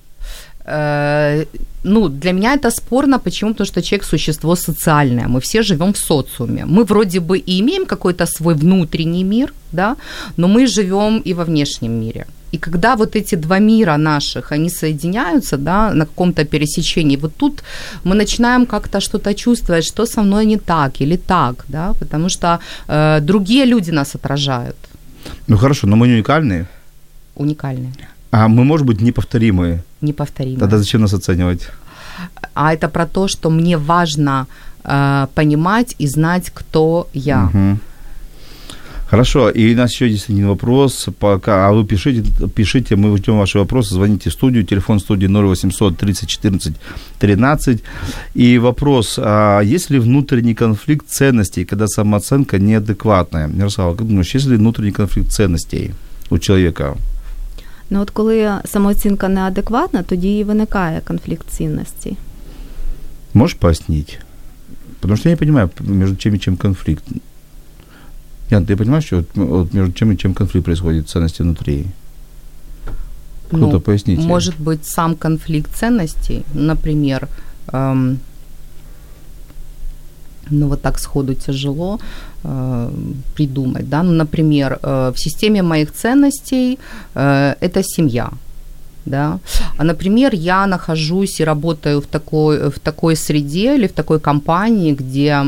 Э, ну, для меня это спорно. Почему? Потому что человек – существо социальное. Мы все живем в социуме. Мы вроде бы и имеем какой-то свой внутренний мир, да, но мы живем и во внешнем мире. И когда вот эти два мира наших, они соединяются, да, на каком-то пересечении, вот тут мы начинаем как-то что-то чувствовать, что со мной не так или так, да, потому что э, другие люди нас отражают, Ну хорошо, но мы не уникальные, уникальные, а мы, может быть, неповторимые. неповторимые. Тогда зачем нас оценивать? а это про то, что мне важно э, понимать и знать, кто я. Мгм. Хорошо, и у нас еще есть один вопрос. Пока, а вы пишите, пишите, мы ждем ваши вопросы, звоните в студию, телефон студии 0800 30 14 13. И вопрос, а есть ли внутренний конфликт ценностей, когда самооценка неадекватная? Ярослава, как думаешь, есть ли внутренний конфликт ценностей у человека? Ну от коли самооцінка неадекватна, тоді і виникає конфлікт цінностей. Можешь пояснить? Потому что я не понимаю, между чем и чем конфликт. Ян, ты понимаешь, что вот, вот между чем и чем конфликт происходит ценности внутри? Кто-то Ну, поясните. Может быть, сам конфликт ценностей, например, эм, ну вот так сходу тяжело э, придумать, да, ну, например, э, в системе моих ценностей э, это семья, да, а, например, я нахожусь и работаю в такой, в такой среде или в такой компании, где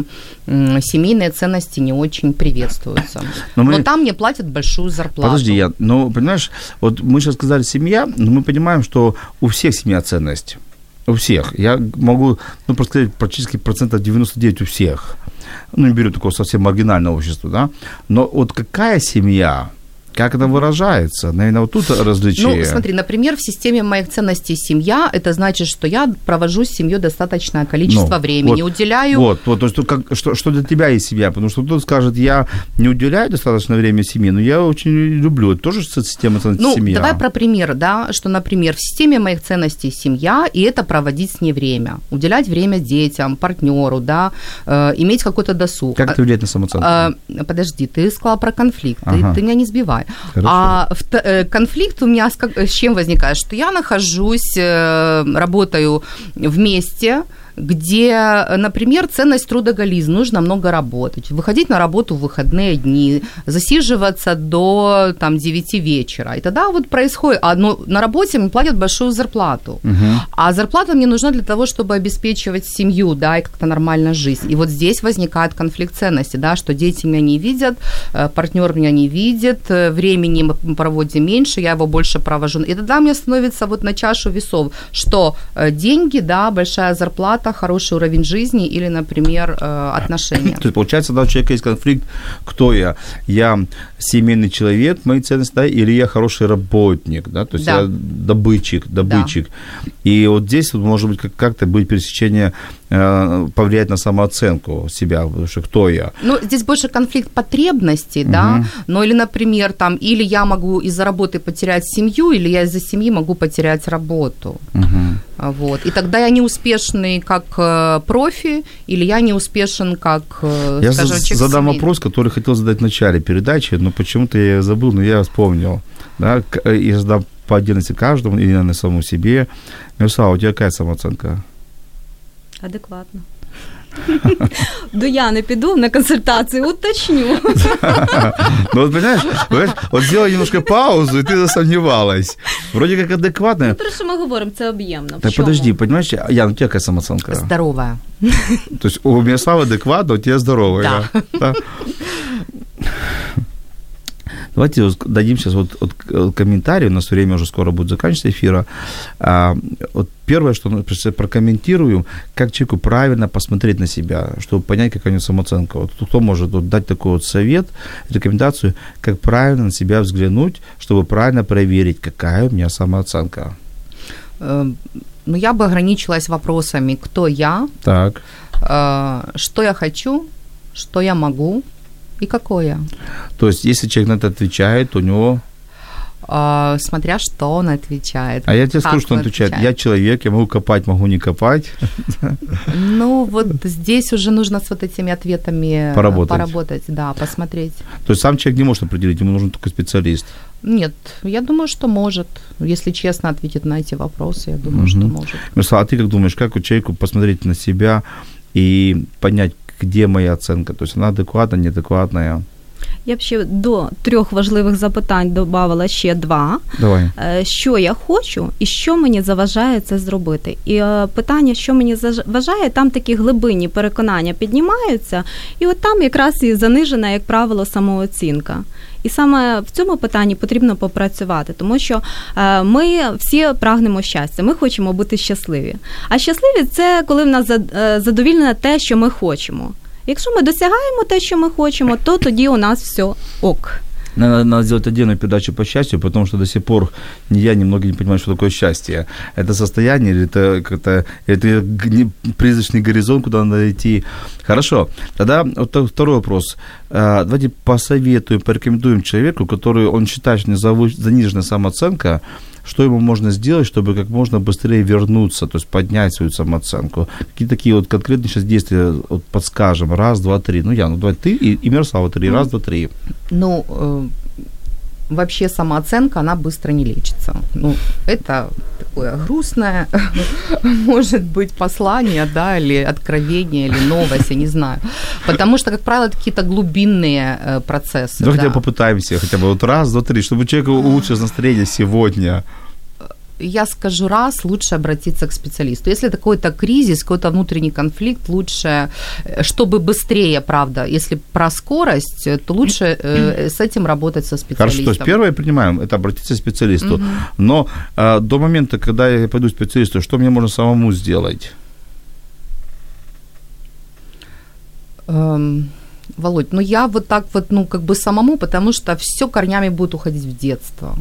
м, семейные ценности не очень приветствуются, Но мы- но там мне платят большую зарплату. Подожди, я, ну, понимаешь, вот мы сейчас сказали семья, но мы понимаем, что у всех семья ценность. У всех. Я могу, ну, просто сказать, практически процентов 99 у всех. Ну, не беру такого совсем маргинального общества, да. Но вот какая семья, как это выражается? Наверное, вот тут различие. Ну, смотри, например, в системе моих ценностей семья, это значит, что я провожу с семьей достаточное количество Ну, времени, вот, уделяю... Вот, вот, то есть, как, что, что для тебя есть семья? Потому что кто-то скажет, я не уделяю достаточно времени семье, но я очень люблю. Это тоже система ценностей Ну, семья. давай про пример, да, что, например, в системе моих ценностей семья, и это проводить с ней время, уделять время детям, партнеру, да, э, иметь какой-то досуг. Как это влияет на самооценку? А, подожди, ты сказала про конфликт, ты- Ага. ты, меня не сбивай. А вт- э, конфликт у меня с, как- с чем возникает? Что я нахожусь, э, работаю вместе, где, например, ценность трудоголизм, нужно много работать, выходить на работу в выходные дни, засиживаться до там, 9 вечера. И тогда вот происходит, а, ну, на работе мне платят большую зарплату, Мгм. а зарплата мне нужна для того, чтобы обеспечивать семью, да, и как-то нормально жить. И вот здесь возникает конфликт ценностей, да, что дети меня не видят, э, партнер меня не видит, э, времени мы проводим меньше, я его больше провожу. И тогда мне становится вот на чашу весов, что э, деньги, да, большая зарплата зарплата, хороший уровень жизни или, например, э, отношения. То есть, получается, да, у человека есть конфликт, кто я? Я семейный человек, мои ценности, да, или я хороший работник, да, то есть Да. я добытчик, добытчик. И вот здесь вот может быть как- как-то будет пересечение, э, повлиять на самооценку себя, потому что кто я? Ну, здесь больше конфликт потребностей, да, ну или, например, там, или я могу из-за работы потерять семью, или я из-за семьи могу потерять работу. А, Вот. И тогда я не успешный как э, профи, или я не успешен как, э, Я скажем, за- задам семейный. вопрос, который хотел задать в начале передачи, но почему-то я забыл, но я вспомнил. Да, к- э, и задам по отдельности каждому, и на самому себе. Мирослава, у тебя какая самооценка? Адекватно. До Яни піду на консультацію, уточню. Ну, вот понимаешь, понимаешь, вот сделай немножко паузу, и ты засомневалась. Вроде как адекватная. Про що ми говоримо? Це об'ємно. В Так чому? подожди, понимаешь, Ян, у тебя какая самооценка? Здоровая. То есть у Мирослава адекватно, у тебя здоровая. Да? Давайте дадим сейчас вот, вот к- комментарий, у нас время уже скоро будет заканчиваться эфира. А, вот первое, что ну, прокомментирую, как человеку правильно посмотреть на себя, чтобы понять, какая у него самооценка. Вот кто может вот дать такой вот совет, рекомендацию, как правильно на себя взглянуть, чтобы правильно проверить, какая у меня самооценка. Э, Ну, я бы ограничилась вопросами, кто я, Так. э, что я хочу, что я могу и какой я. То есть, если человек на это отвечает, у него... Э, Смотря что он отвечает. А я тебе скажу, что он он отвечает. Я отвечает. человек, я могу копать, могу не копать. Ну, вот здесь уже нужно с вот этими ответами э, Поработать. поработать, да, посмотреть. То есть сам человек не может определить, ему нужен только специалист. Нет, я думаю, что может. Если честно ответит на эти вопросы, я думаю, что Мгм. может. Мирослава, а ты как думаешь, как у человеку посмотреть на себя и понять, где моя оценка? То есть она адекватная, неадекватная? Я б ще до трьох важливих запитань додавала ще два. Давай. Е, Що я хочу і що мені заважає це зробити. І е, питання, що мені заважає, там такі глибинні переконання піднімаються, і от там якраз і занижена, як правило, самооцінка. І саме в цьому питанні потрібно попрацювати, тому що е, ми всі прагнемо щастя, ми хочемо бути щасливі. А щасливі це коли в нас зад- задовільне те, що ми хочемо. Якщо ми досягаємо те, що ми хочемо, то тоді у нас все ок. Надо, надо сделать отдельную передачу по счастью, потому что до сих пор я, ни многие не понимают, что такое счастье. Это состояние или это как-то это призрачный горизонт, куда надо идти. Хорошо. Тогда вот второй вопрос. А, Давайте посоветуем, порекомендуем человеку, который он считает, что у него заниженная самооценка, что ему можно сделать, чтобы как можно быстрее вернуться, то есть поднять свою самооценку. Какие такие вот конкретные сейчас действия вот подскажем? Раз, два, три. Ну, я, ну давай ты и, и Мирослава три. Раз, два, три. Ну, э, вообще самооценка, она быстро не лечится. Ну, это такое грустное, может быть, послание, да, или откровение, или новость, я не знаю. Потому что, как правило, какие-то глубинные э, процессы. Давайте да. попытаемся хотя бы вот раз, два, три, чтобы у человека улучшилось настроение сегодня. Я скажу раз, лучше обратиться к специалисту. Если это какой-то кризис, какой-то внутренний конфликт, лучше, э, чтобы быстрее, правда, если про скорость, э, то лучше э, с этим работать со специалистом. Хорошо, то есть первое принимаем, это обратиться к специалисту. Но а, до момента, когда я пойду к специалисту, что мне можно самому сделать? Эм, Володь, ну я вот так вот, ну как бы самому, потому что все корнями будет уходить в детство.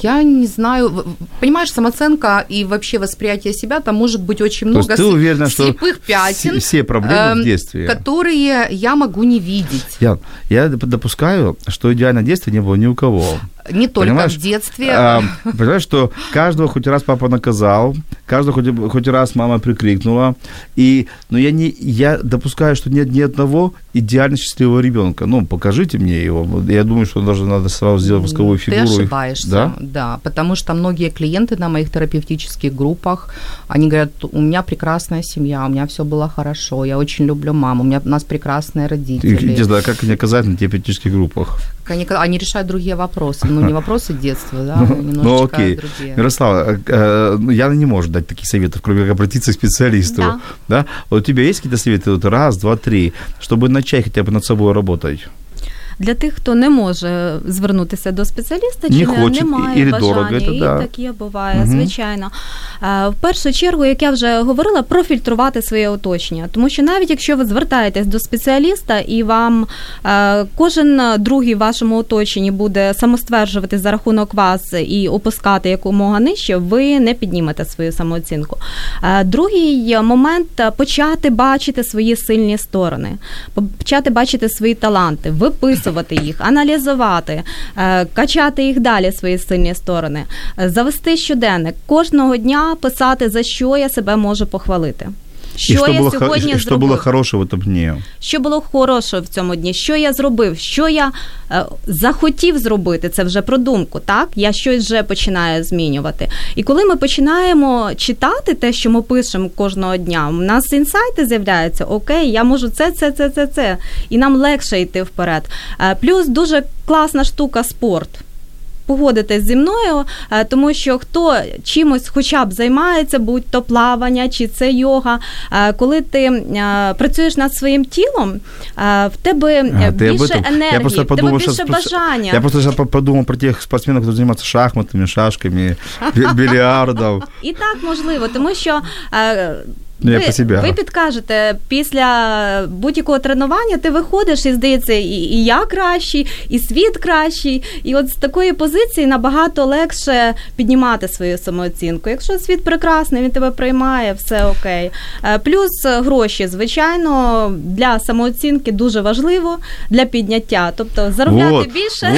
Я не знаю, понимаешь, самооценка и вообще восприятие себя, там может быть очень То много ты уверена, что слепых пятен, все, проблемы эм, в детстве? которые я могу не видеть. Я, я доп- допускаю, что идеального детства не было ни у кого. Не только Понимаешь, в детстве. А, понимаешь, что каждого хоть раз папа наказал, каждого хоть, хоть раз мама прикрикнула. И, но я, не, я допускаю, что нет ни одного идеально счастливого ребенка. Ну, покажите мне его. Я думаю, что даже надо сразу сделать восковую Ты фигуру. и- ошибаешься, Да? Да, потому что многие клиенты на моих терапевтических группах, они говорят, у меня прекрасная семья, у меня все было хорошо, я очень люблю маму, у меня у нас прекрасные родители. И, не знаю, как они оказать на терапевтических группах. Они, они решают другие вопросы, ну не вопросы детства, да, Ну, ну, окей. другие. Мирослава, э, э, Яна не может дать таких советов, кроме как обратиться к специалисту. Да. Да? Вот у тебя есть какие-то советы? Вот раз, два, три, чтобы начать хотя бы над собой работать? Для тих, хто не може звернутися до спеціаліста, Не чи хоче, немає ілі бажання, дорого, це і да. таке буває, Мгм. звичайно. Е, В першу чергу, як я вже говорила, профільтрувати своє оточення, тому що навіть якщо ви звертаєтесь до спеціаліста і вам е, кожен другий в вашому оточенні буде самостверджувати за рахунок вас і опускати якомога нижче, ви не піднімете свою самооцінку. Е, Другий момент почати бачити свої сильні сторони, почати бачити свої таланти, виписувати їх, аналізувати, е, качати їх далі, свої сильні сторони, е, завести щоденник, кожного дня писати, за що я себе можу похвалити. Що и что, я было, хо- сьогодні и что зробив? было хорошего в этом дне? Що було хорошого в цьому дні? Що я зробив? Що я е, захотів зробити? Це вже про думку, так? Я щось вже починаю змінювати. І коли ми починаємо читати те, що ми пишемо кожного дня, у нас інсайти з'являються. Окей, я можу це, це, це, це, це. І нам легше йти вперед. Е, плюс дуже класна штука спорт. Погодитесь зі мною, е, тому що хто чимось хоча б займається, будь то плавання чи це йога. е, Коли ти е, працюєш над своїм тілом, е, в тебе е, А, ты об більше этом? енергії, Я просто в тебе подумал, більше что... бажання. Я просто сейчас по- подумал про тех спортсменов, которые занимаются шахматами, шашками, бі- бильярдом. І так можливо, тому що. Ну, я ви, по себе, ви підкажете, після будь-якого тренування ти виходиш і здається, і, і я кращий, і світ кращий. І от з такої позиції набагато легше піднімати свою самооцінку. Якщо світ прекрасний, він тебе приймає, все окей. Е, Плюс гроші, звичайно, для самооцінки дуже важливо для підняття. Тобто заробляти Вот, більше.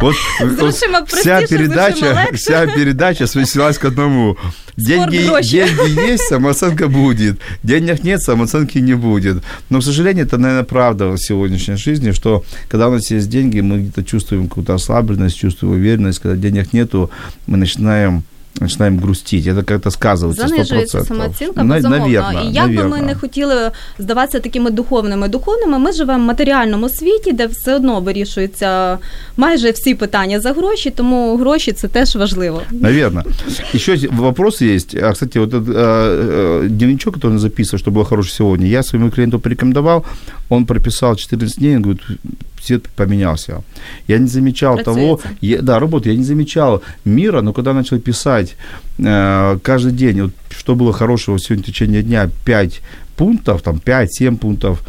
Вот, вот, вся передача, вся передача свелась к одному. Деньги, деньги есть, самооценка будет. Денег нет, самооценки не будет. Но, к сожалению, это, наверное, правда в сегодняшней жизни, что когда у нас есть деньги, мы где-то чувствуем какую-то ослабленность, чувствуем уверенность. Когда денег нету, мы начинаем начинаем грустить. Это как-то сказывается Занижується 100%. самооцінка, На- безумовно. наверно, і як би ми наверно. не хотіли здаватися такими духовними духовними, ми живемо в матеріальному світі, де все одно вирішуються майже всі питання за гроші, тому гроші це теж важливо. Наверное. Еще есть вопрос есть. А, Кстати, вот этот э, э, дневничок, который он записывал, что было хорошее сегодня, я своему клиенту порекомендовал, он прописал 14 дней, он говорит, свет поменялся. Я не замечал того, Працюється. я, да, работа, я не замечал мира, но когда начал писать э, каждый день, вот, что было хорошего сегодня в течение дня, 5 пунктов, там 5-7 пунктов,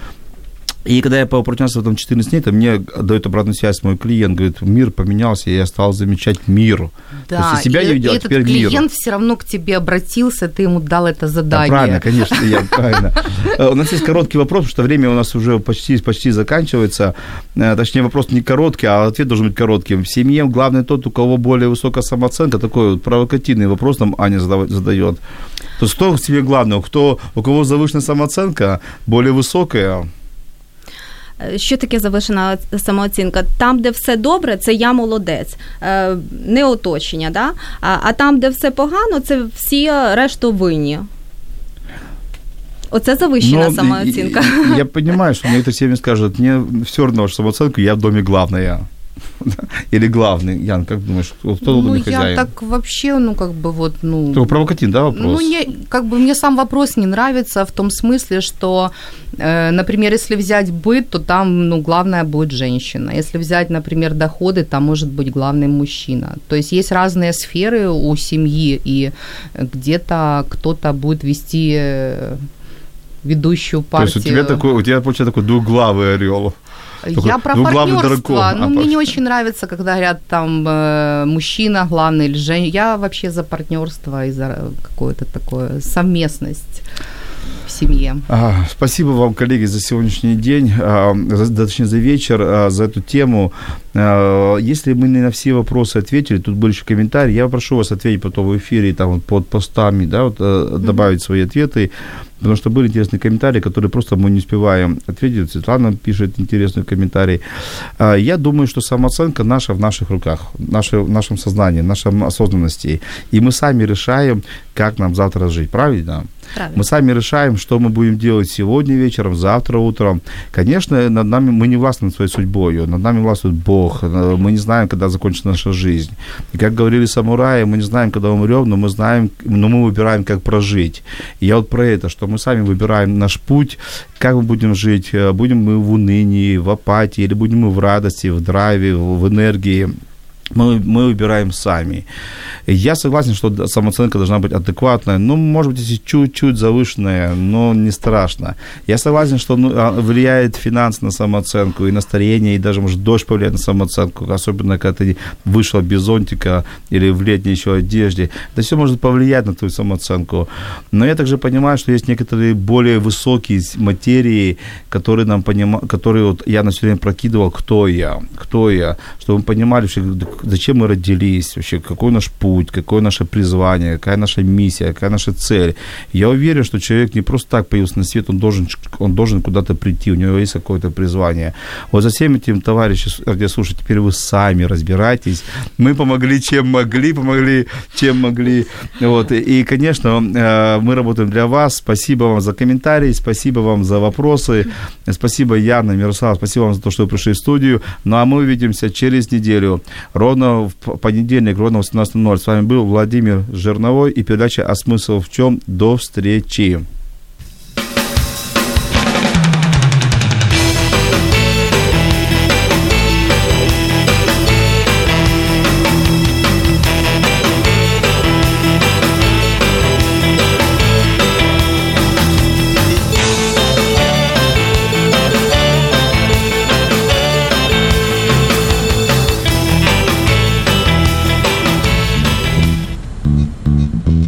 и когда я поупражнялся там 14 дней, то мне дает обратную связь мой клиент, говорит, мир поменялся, я стал замечать мир. Да, То есть себя и, не видел, и а этот теперь мир. клиент все равно к тебе обратился, ты ему дал это Да, задание. правильно, конечно, я правильно. Э, У нас есть короткий вопрос, потому что время у нас уже почти, почти заканчивается. Э, Точнее, вопрос не короткий, а ответ должен быть коротким. В семье главный тот, у кого более высокая самооценка. Такой вот провокативный вопрос нам Аня задает. То есть кто в себе главный? Кто, у кого завышенная самооценка, более высокая? Е, Що таке завишена самооцінка? Там, де все добре, це я молодець, Е, не оточення. Да? А, а там, де все погано, це всі решту винні. Оце завищена Ну, самооцінка. и- и Я понимаю, что мені семьи скажут, мне все равно, что самооценку, я в доме главная. Или главный. Ян, как думаешь, кто в ну, я хозяин? так вообще, ну, как бы вот, ну... Такой провокативный, да, вопрос? Ну, не, как бы мне сам вопрос не нравится в том смысле, что, э, например, если взять быт, то там, ну, главная будет женщина. Если взять, например, доходы, там может быть главный мужчина. То есть есть разные сферы у семьи, и где-то кто-то будет вести э, ведущую То партию. есть у тебя такой, у тебя получается такой двуглавый орел. Такой Я про двуглавый партнерство. Ну, А, мне не очень нравится, когда говорят там э, мужчина главный или женщина. Я вообще за партнерство и за какое-то такое совместность в семье. Спасибо вам, коллеги, за сегодняшний день, а, за- точнее, за вечер, а, за эту тему. А, Если мы не на все вопросы ответили, тут были еще комментарии, я прошу вас ответить потом в эфире, там под постами, да, вот, э, добавить свои ответы, потому что были интересные комментарии, которые просто мы не успеваем ответить. Светлана пишет интересный комментарий. Я думаю, что самооценка наша в наших руках, наша, в нашем сознании, в нашем осознанности. И мы сами решаем, как нам завтра жить, правильно? Правильно. Мы сами решаем, что мы будем делать сегодня вечером, завтра утром. Конечно, над нами мы не властны над своей судьбой, над нами властвует Бог. Мы не знаем, когда закончится наша жизнь. И как говорили самураи, мы не знаем, когда умрем, но мы знаем, но мы выбираем, как прожить. И я вот про это, что мы сами выбираем наш путь, как мы будем жить, будем мы в унынии, в апатии, или будем мы в радости, в драйве, в энергии, мы, мы выбираем сами. Я согласен, что самооценка должна быть адекватная, ну, может быть, чуть-чуть завышенная, но не страшно. Я согласен, что ну, а, влияет финанс на самооценку и настроение, и даже, может, дождь повлияет на самооценку, особенно когда ты вышел без зонтика или в летней еще одежде. Это все может повлиять на твою самооценку. Но я также понимаю, что есть некоторые более высокие материи, которые нам понимают, которые вот я на все время прокидывал, кто я, кто я, чтобы мы понимали, что зачем мы родились, вообще какой наш путь, какое наше призвание, какая наша миссия, какая наша цель. Я уверен, что человек не просто так появился на свет, он должен, он должен куда-то прийти, у него есть какое-то призвание. Вот за всем этим, товарищи, радиослушатели, теперь вы сами разбирайтесь. Мы помогли, чем могли, помогли, чем могли. Вот. И, конечно, э, мы работаем для вас. Спасибо вам за комментарии, спасибо вам за вопросы. Спасибо, Яна, Мирослав, спасибо вам за то, что вы пришли в студию. Ну, а мы увидимся через неделю ровно в понедельник, ровно в 18.00. С вами был Владимир Жирновой и передача «А смысл в чем?» До встречи!